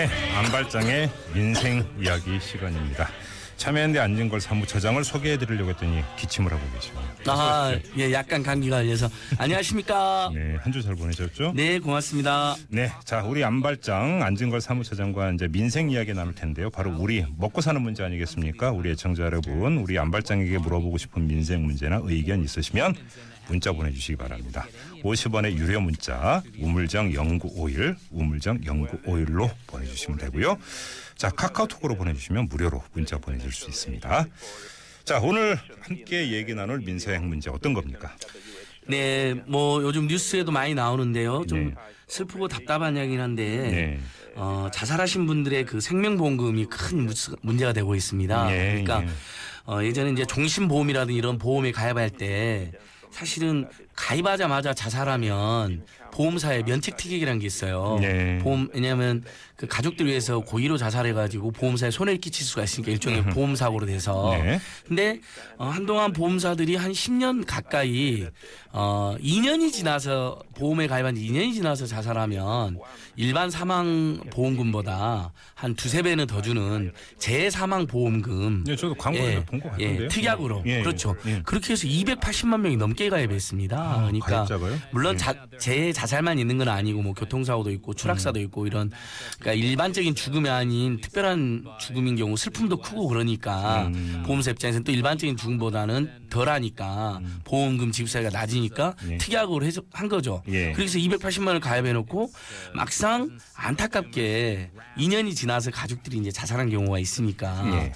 네, 안발장의 민생 이야기 시간입니다. 참여연대 안진걸 사무처장을 소개해드리려고 했더니 기침을 하고 계십니다. 아, 예, 약간 감기가 걸려서. 안녕하십니까? 네, 한 주 잘 보내셨죠? 네, 고맙습니다. 네, 자 우리 안발장 안진걸 사무처장과 이제 민생 이야기 나눌 텐데요. 바로 우리 먹고 사는 문제 아니겠습니까? 우리 애청자 여러분, 우리 안발장에게 물어보고 싶은 민생 문제나 의견 있으시면 문자 보내주시기 바랍니다. 50원의 유료 문자 우물정 0951 우물정 0951로 보내주시면 되고요. 자 카카오톡으로 보내주시면 무료로 문자 보내줄 수 있습니다. 자 오늘 함께 얘기 나눌 민생 문제 어떤 겁니까? 네, 뭐 요즘 뉴스에도 많이 나오는데요. 좀 네. 슬프고 답답한 이야기긴 한데 네. 어, 자살하신 분들의 그 생명보험금이 큰 문제가 되고 있습니다. 예, 그러니까 예. 어, 예전에 이제 종신보험이라든 이런 보험에 가입할 때 사실은 가입하자마자 자살하면 보험사에 면책 특약이라는 게 있어요. 네. 보험 왜냐하면 그 가족들 위해서 고의로 자살해가지고 보험사에 손해를 끼칠 수가 있으니까 일종의 보험 사고로 돼서. 네. 근데 어, 한동안 보험사들이 한 10년 가까이 어 2년이 지나서 보험에 가입한 지 2년이 지나서 자살하면 일반 사망 보험금보다 한 두세 배는 더 주는 재사망 보험금 네, 저도 광고에서 본것 같은데요. 예, 특약으로 예, 예, 그렇죠. 예. 그렇게 해서 280만 명이 넘게 가입했습니다. 그러니까 가입자가요? 물론 예. 자, 재 자살만 있는 건 아니고 뭐 교통사고도 있고 추락사도 음. 있고 이런 그러니까 일반적인 죽음이 아닌 특별한 죽음인 경우 슬픔도 크고 그러니까 음. 보험사 입장에서는 또 일반적인 죽음보다는 덜하니까 보험금 지급사가 낮으니까 예. 특약으로 해서 한 거죠. 예. 그래서 280만 원을 가입해 놓고 막상 안타깝게 2년이 지나서 가족들이 이제 자살한 경우가 있으니까 예.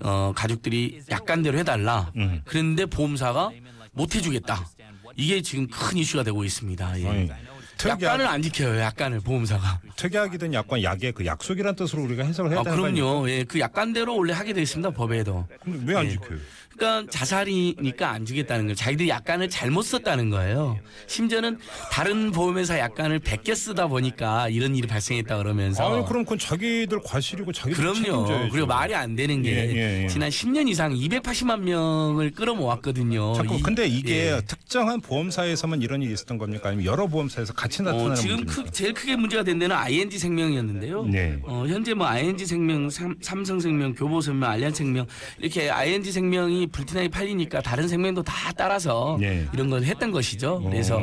어 가족들이 약간대로 해달라. 음. 그런데 보험사가 못 해주겠다. 이게 지금 큰 이슈가 되고 있습니다. 예. 특약, 약간을 안 지켜요. 약간을 보험사가. 특약이든 약관 약의 그 약속이란 뜻으로 우리가 해석을 해야 아, 되는 거 아닙니까? 그럼요. 예, 그 약관대로 원래 하게 돼 있습니다. 법에도. 근데 왜안 예. 지켜요? 그러니까 자살이니까 안 주겠다는 거예요. 자기들이 약관을 잘못 썼다는 거예요. 심지어는 다른 보험회사 약관을 베껴 쓰다 보니까 이런 일이 발생했다 그러면서. 아니 그럼 그건 자기들 과실이고 자기들 그럼요. 책임져야죠. 그리고 말이 안 되는 게 예, 예, 예. 지난 10년 이상 280만 명을 끌어모았거든요. 자꾸 이- 근데 이게 예. 특정한 보험사에서만 이런 일이 있었던 겁니까? 아니면 여러 보험사에서 같이 나타나는 어, 지금? 크, 제일 크게 문제가 된 데는 ING 생명이었는데요. 네. 어, 현재 뭐 ING 생명, 삼, 삼성생명, 교보생명, 알리안생명 이렇게 ING 생명이 불티나게 팔리니까 다른 생명도 다 따라서 네. 이런 걸 했던 것이죠. 그래서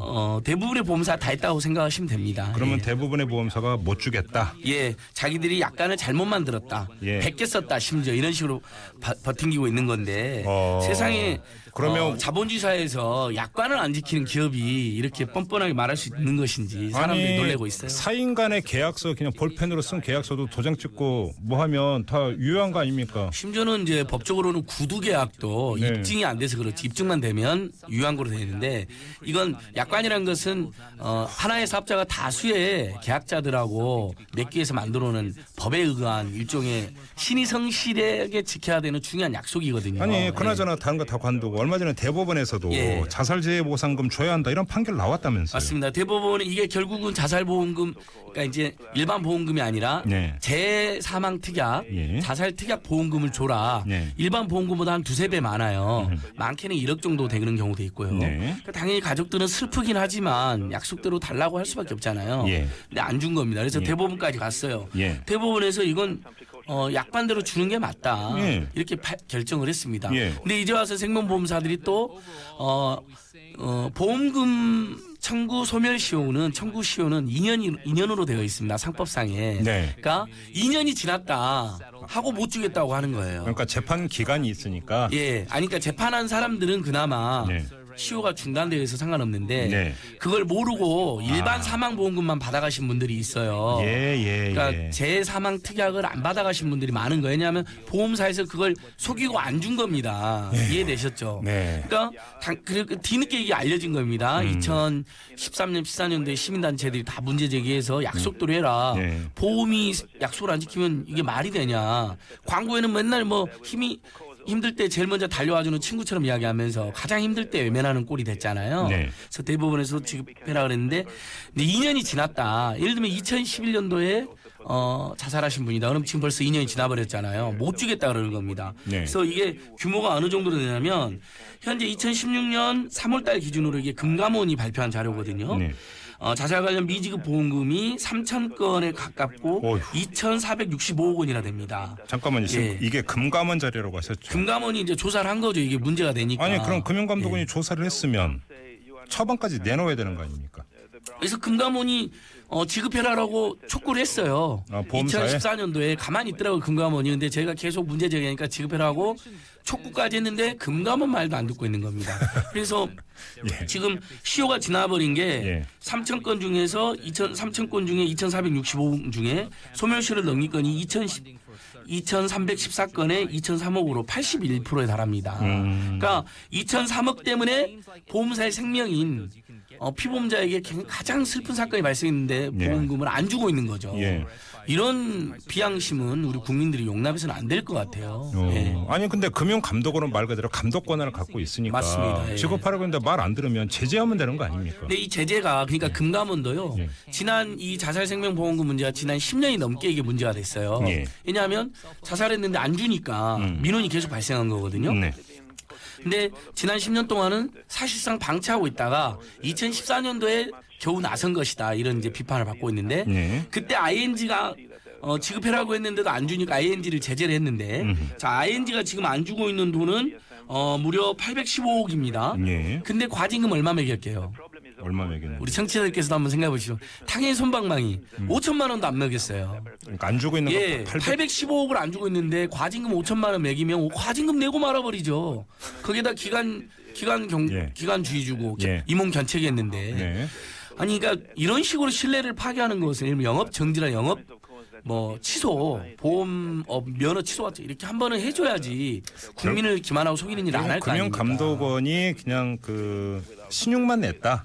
어, 어, 대부분의 보험사 다 했다고 생각하시면 됩니다. 그러면 예. 대부분의 보험사가 못 주겠다. 예, 자기들이 약간을 잘못 만들었다. 예. 베껴 썼다 심지어 이런 식으로 바- 버팅기고 있는 건데 어, 세상에 그러면- 어, 자본주의사에서 약관을 안 지키는 기업이 이렇게 뻔뻔하게 말할 수 있는 것인지 사람들이 놀래고 있어요. 사인 간의 계약서 그냥 볼펜으로 쓴 계약서도 도장 찍고 뭐 하면 다 유효한 거 아닙니까? 심지어는 이제 법적으로는 구두 계약도 네. 입증이 안 돼서 그렇지 입증만 되면 유효한 거로 되는데 이건 약 관이라는 것은 어, 하나의 사업자가 다수의 계약자들하고 맺기위해서 만들어놓은 법에 의한 일종의 신의 성실하게 지켜야 되는 중요한 약속이거든요. 아니 네. 그나저나 다른 거 다 관두고 얼마 전에 대법원에서도 예. 자살재해 보상금 줘야 한다 이런 판결 나왔다면서요? 맞습니다. 대법원은 이게 결국은 자살보험금, 그러니까 이제 일반 보험금이 아니라 네. 재사망 특약, 예. 자살 특약 보험금을 줘라. 네. 일반 보험금보다 한 두세 배 많아요. 많게는 1억 정도 되는 경우도 있고요. 네. 그러니까 당연히 가족들은 슬 프긴 하지만 약속대로 달라고 할 수밖에 없잖아요. 예. 근데 안 준 겁니다. 그래서 대법원까지 갔어요. 예. 대법원에서 이건 어, 약관대로 주는 게 맞다. 예. 이렇게 파- 결정을 했습니다. 예. 근데 이제 와서 생명보험사들이 또 어, 어, 보험금 청구 소멸 시효는 청구 시효는 2년 2년으로 되어 있습니다. 상법상에. 네. 그러니까 2년이 지났다 하고 못 주겠다고 하는 거예요. 그러니까 재판 기간이 있으니까 예. 아니 그러니까 재판한 사람들은 그나마 네. 시효가 중단되어 있어 상관없는데 네. 그걸 모르고 일반 아. 사망 보험금만 받아가신 분들이 있어요. 예, 예, 그러니까 예. 재사망 특약을 안 받아가신 분들이 많은 거예요. 왜냐하면 보험사에서 그걸 속이고 안 준 겁니다. 이해되셨죠? 네. 그러니까 당, 그리고 뒤늦게 이게 알려진 겁니다. 음. 2013년, 14년도에 시민단체들이 다 문제 제기해서 약속대로 해라. 네. 보험이 약속을 안 지키면 이게 말이 되냐. 광고에는 맨날 뭐 힘이 힘들 때 제일 먼저 달려와주는 친구처럼 이야기하면서 가장 힘들 때 외면하는 꼴이 됐잖아요. 네. 그래서 대법원에서 지급해라 그랬는데 근데 2년이 지났다. 예를 들면 2011년도에 어, 자살하신 분이다. 그럼 지금 벌써 2년이 지나버렸잖아요. 못 주겠다 그러는 겁니다. 네. 그래서 이게 규모가 어느 정도로 되냐면 현재 2016년 3월달 기준으로 이게 금감원이 발표한 자료거든요. 네. 어, 자살 관련 미지급 보험금이 3천 건에 가깝고 어휴. 2,465억 원이나 됩니다. 잠깐만요. 지금 예. 이게 금감원 자료라고 하셨죠. 금감원이 이제 조사를 한 거죠. 이게 문제가 되니까. 아니 그럼 금융감독원이 예. 조사를 했으면 처방까지 내놓아야 되는 거 아닙니까? 그래서 금감원이 어, 지급해라라고 촉구를 했어요. 아, 보험사에? 2014년도에 가만히 있더라고요, 금감원이. 근데 제가 계속 문제 제기하니까 지급해라고 촉구까지 했는데 금감원 말도 안 듣고 있는 겁니다. 그래서 예. 지금 시효가 지나버린 게 예. 3천 건 중에서 2천 3천 건 중에 2,465건 중에 소멸시효를 넘긴 건이 2,010 2,314건에 2,003억으로 81%에 달합니다. 음. 그러니까 2,003억 때문에 보험사의 생명인 어, 피보험자에게 가장 슬픈 사건이 발생했는데 예. 보험금을 안 주고 있는 거죠. 예. 이런 비양심은 우리 국민들이 용납해서는 안 될 것 같아요. 어, 예. 아니 근데 금융 감독원은 말 그대로 감독 권한을 갖고 있으니까 맞습니다. 예. 지급하라고 했는데 말 안 들으면 제재하면 되는 거 아닙니까? 근데 이 제재가 그러니까 금감원도요. 예. 지난 이 자살생명보험금 문제가 지난 10년이 넘게 이게 문제가 됐어요. 예. 왜냐하면 자살했는데 안 주니까 음. 민원이 계속 발생한 거거든요. 네. 근데 지난 10년 동안은 사실상 방치하고 있다가 2014년도에 겨우 나선 것이다 이런 이제 비판을 받고 있는데 네. 그때 ING가 어, 지급해라고 했는데도 안 주니까 ING를 제재를 했는데 자 ING가 지금 안 주고 있는 돈은 어, 무려 815억입니다. 예. 근데 과징금 얼마 매길게요? 얼마 매기는? 우리 청취자들께서도 한번 생각해 보시죠. 당연히 손방망이 음. 5천만 원도 안 매겼어요. 그러니까 안 주고 있는 예, 거 800. 815억을 안 주고 있는데 과징금 5천만 원 매기면 과징금 내고 말아버리죠. 거기다 기간 기간 경 예. 기간 주의 주고 예. 임원 견책이 했는데 네. 아니 그러니까 이런 식으로 신뢰를 파괴하는 것은 예를 영업 정지나 영업 뭐 취소 보험업 면허 취소 같은 이렇게 한 번은 해줘야지 국민을 기만하고 속이는 일 안 할 거 아닙니까? 금융감독원이 그냥 그 신용만 냈다.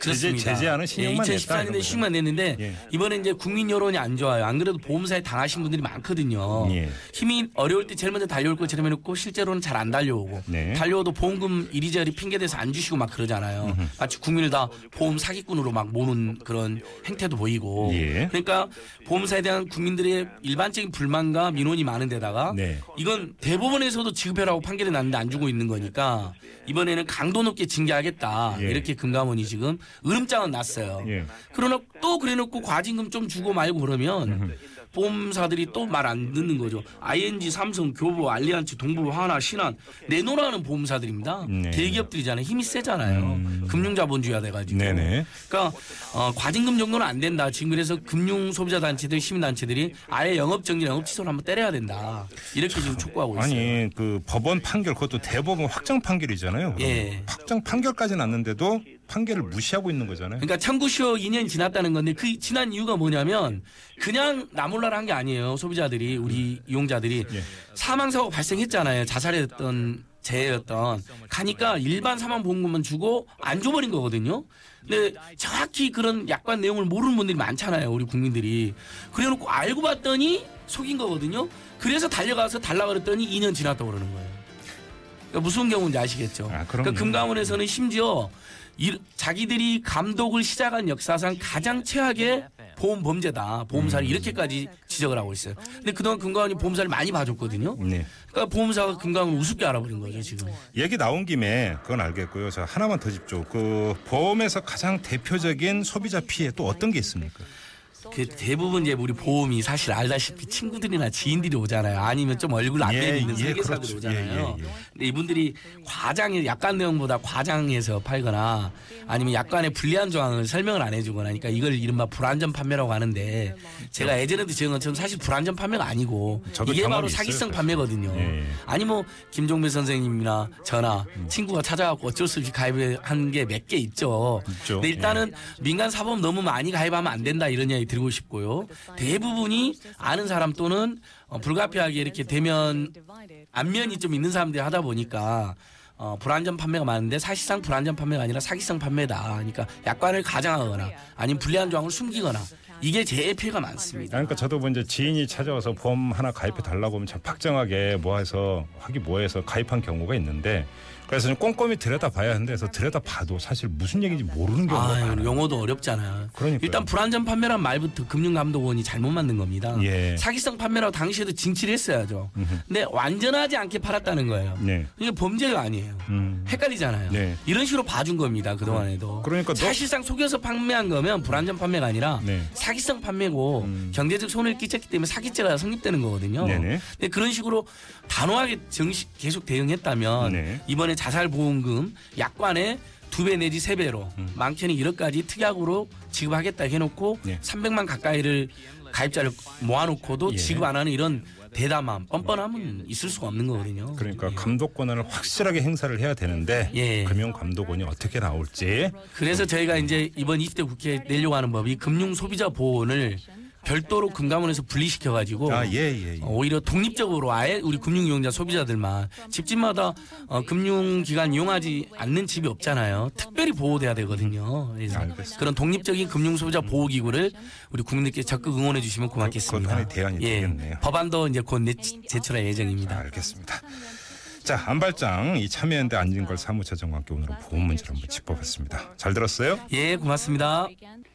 제재 그렇습니다. 제재하는 신용만 예, 냈다. 2014년에 신용만 냈는데 예. 이번에 이제 국민 여론이 안 좋아요. 안 그래도 보험사에 당하신 분들이 많거든요. 예. 힘이 어려울 때 제일 먼저 달려올 것처럼 해놓고 실제로는 잘 안 달려오고 네. 달려오도 보험금 이리저리 핑계대서 안 주시고 막 그러잖아요. 마치 국민을 다 보험 사기꾼으로 막 모는 그런 행태도 보이고. 예. 그러니까 보험사에 대한 국민들의 일반적인 불만과 민원이 많은 데다가 네. 이건 대법원에서도 지급해라고 판결이 났는데 안 주고 있는 거니까 이번에는 강도 높게 징계하겠다 예. 이렇게 금감원이 지금 으름장은 났어요. 예. 그러나 또 그래놓고 과징금 좀 주고 말고 그러면 보험사들이 또 말 안 듣는 거죠. ING, 삼성, 교보, 알리안츠, 동부, 하나, 신한 내놓으라는 보험사들입니다. 네. 대기업들이잖아요. 힘이 세잖아요. 금융자본주의가 돼가지고. 네네. 그러니까 어, 과징금 정도는 안 된다. 지금 그래서 금융 소비자 단체들, 시민 단체들이 아예 영업 정지, 영업 취소를 한번 때려야 된다. 이렇게 지금 촉구하고 있어요. 아니 그 법원 판결 그것도 대법원 확정 판결이잖아요. 예. 확정 판결까지 났는데도 판결을 무시하고 있는 거잖아요. 그러니까 청구시효 2년이 지났다는 건데 그 지난 이유가 뭐냐면 그냥 나몰라라 한 게 아니에요. 소비자들이 우리 이용자들이 예. 사망 사고 발생했잖아요. 자살했던 재해였던 가니까 일반 사망 보험금만 주고 안 줘버린 거거든요. 근데 정확히 그런 약관 내용을 모르는 분들이 많잖아요. 우리 국민들이 그래놓고 알고 봤더니 속인 거거든요. 그래서 달려가서 달라 그랬더니 2년 지났다고 그러는 거예요. 그러니까 무슨 경우인지 아시겠죠? 아. 그러니까 금감원에서는 심지어 이- 자기들이 감독을 시작한 역사상 가장 최악의 보험 범죄다. 보험사를 음. 이렇게까지 지적을 하고 있어요. 근데 그동안 금감원이 보험사를 많이 봐줬거든요. 네. 그러니까 보험사가 금감원을 우습게 알아버린 거죠 지금. 얘기 나온 김에 그건 알겠고요. 자 하나만 더 짚죠. 그 보험에서 가장 대표적인 소비자 피해 또 어떤 게 있습니까? 그 대부분 이제 우리 보험이 사실 알다시피 친구들이나 지인들이 오잖아요. 아니면 좀 얼굴 안 예, 돼 있는 예, 설계사들이 그렇죠. 오잖아요. 예, 예, 예. 근데 이분들이 과장에 약관 내용보다 과장해서 팔거나 아니면 약관에 불리한 조항을 설명을 안 해주거나 그러니까 이걸 이른바 불안전 판매라고 하는데 제가 예전에도 지은 것처럼 사실 불안전 판매가 아니고 이게 바로 있어요, 사기성 사실. 판매거든요. 예, 예. 아니 뭐 김종배 선생님이나 저나 친구가 찾아갖고 어쩔 수 없이 가입한 게 몇 개 있죠. 있죠. 근데 일단은 민간 사범 너무 많이 가입하면 안 된다 이런 이야기 드리고 싶고요. 대부분이 아는 사람 또는 어, 불가피하게 이렇게 대면 안면이 좀 있는 사람들이 하다 보니까 어, 불안전 판매가 많은데 사실상 불안전 판매가 아니라 사기성 판매다. 그러니까 약관을 가장하거나 아니면 불리한 조항을 숨기거나 이게 제일 피해가 많습니다. 그러니까 저도 뭐 이제 지인이 찾아와서 보험 하나 가입해 달라고 하면 참 박정하게 뭐 해서 하기 뭐해서 가입한 경우가 있는데 그래서 좀 꼼꼼히 들여다봐야 하는데 그래서 들여다봐도 사실 무슨 얘기인지 모르는 경우가 아, 많아요. 용어도 어렵잖아요. 그러니까요. 일단 불안전 판매란 말부터 금융감독원이 잘못 만든 겁니다. 예. 사기성 판매라고 당시에도 진치를 했어야죠. 근데 완전하지 않게 팔았다는 거예요. 네. 이게 범죄가 아니에요. 음. 헷갈리잖아요. 네. 이런 식으로 봐준 겁니다. 그동안에도. 그러니까 너- 사실상 속여서 판매한 거면 불안전 판매가 아니라 네. 사기성 판매고 경제적 손해를 끼쳤기 때문에 사기죄가 성립되는 거거든요. 네네. 근데 그런 식으로 단호하게 정식 계속 대응했다면 네. 이번에 자살보험금 약관에 두 배 내지 세 배로 많게는 1억까지 특약으로 지급하겠다 해놓고 네. 300만 가까이를 가입자를 모아놓고도 예. 지급 안 하는 이런 대담함, 뻔뻔함은 있을 수가 없는 거거든요. 그러니까 예. 감독 권한을 확실하게 행사를 해야 되는데 예. 금융 감독원이 어떻게 나올지 그래서 저희가 이제 이번 20대 국회에 내려고 하는 법이 금융 소비자 보호를 별도로 금감원에서 분리시켜 가지고 아 예 예. 예. 오히려 독립적으로 아예 우리 금융 이용자 소비자들만 집집마다 어, 금융 기관 이용하지 않는 집이 없잖아요. 특별히 보호돼야 되거든요. 그래서 알겠습니다. 그런 독립적인 금융 소비자 보호 기구를 우리 국민들께 적극 응원해 주시면 고맙겠습니다. 그것 하나의 대안이 예, 되겠네요. 법안도 이제 곧 내, 제출할 예정입니다. 알겠습니다. 자 안발장 이 참여연대 안진걸 사무처장과 함께 오늘은 보험 문제를 한번 짚어봤습니다. 잘 들었어요? 예, 고맙습니다.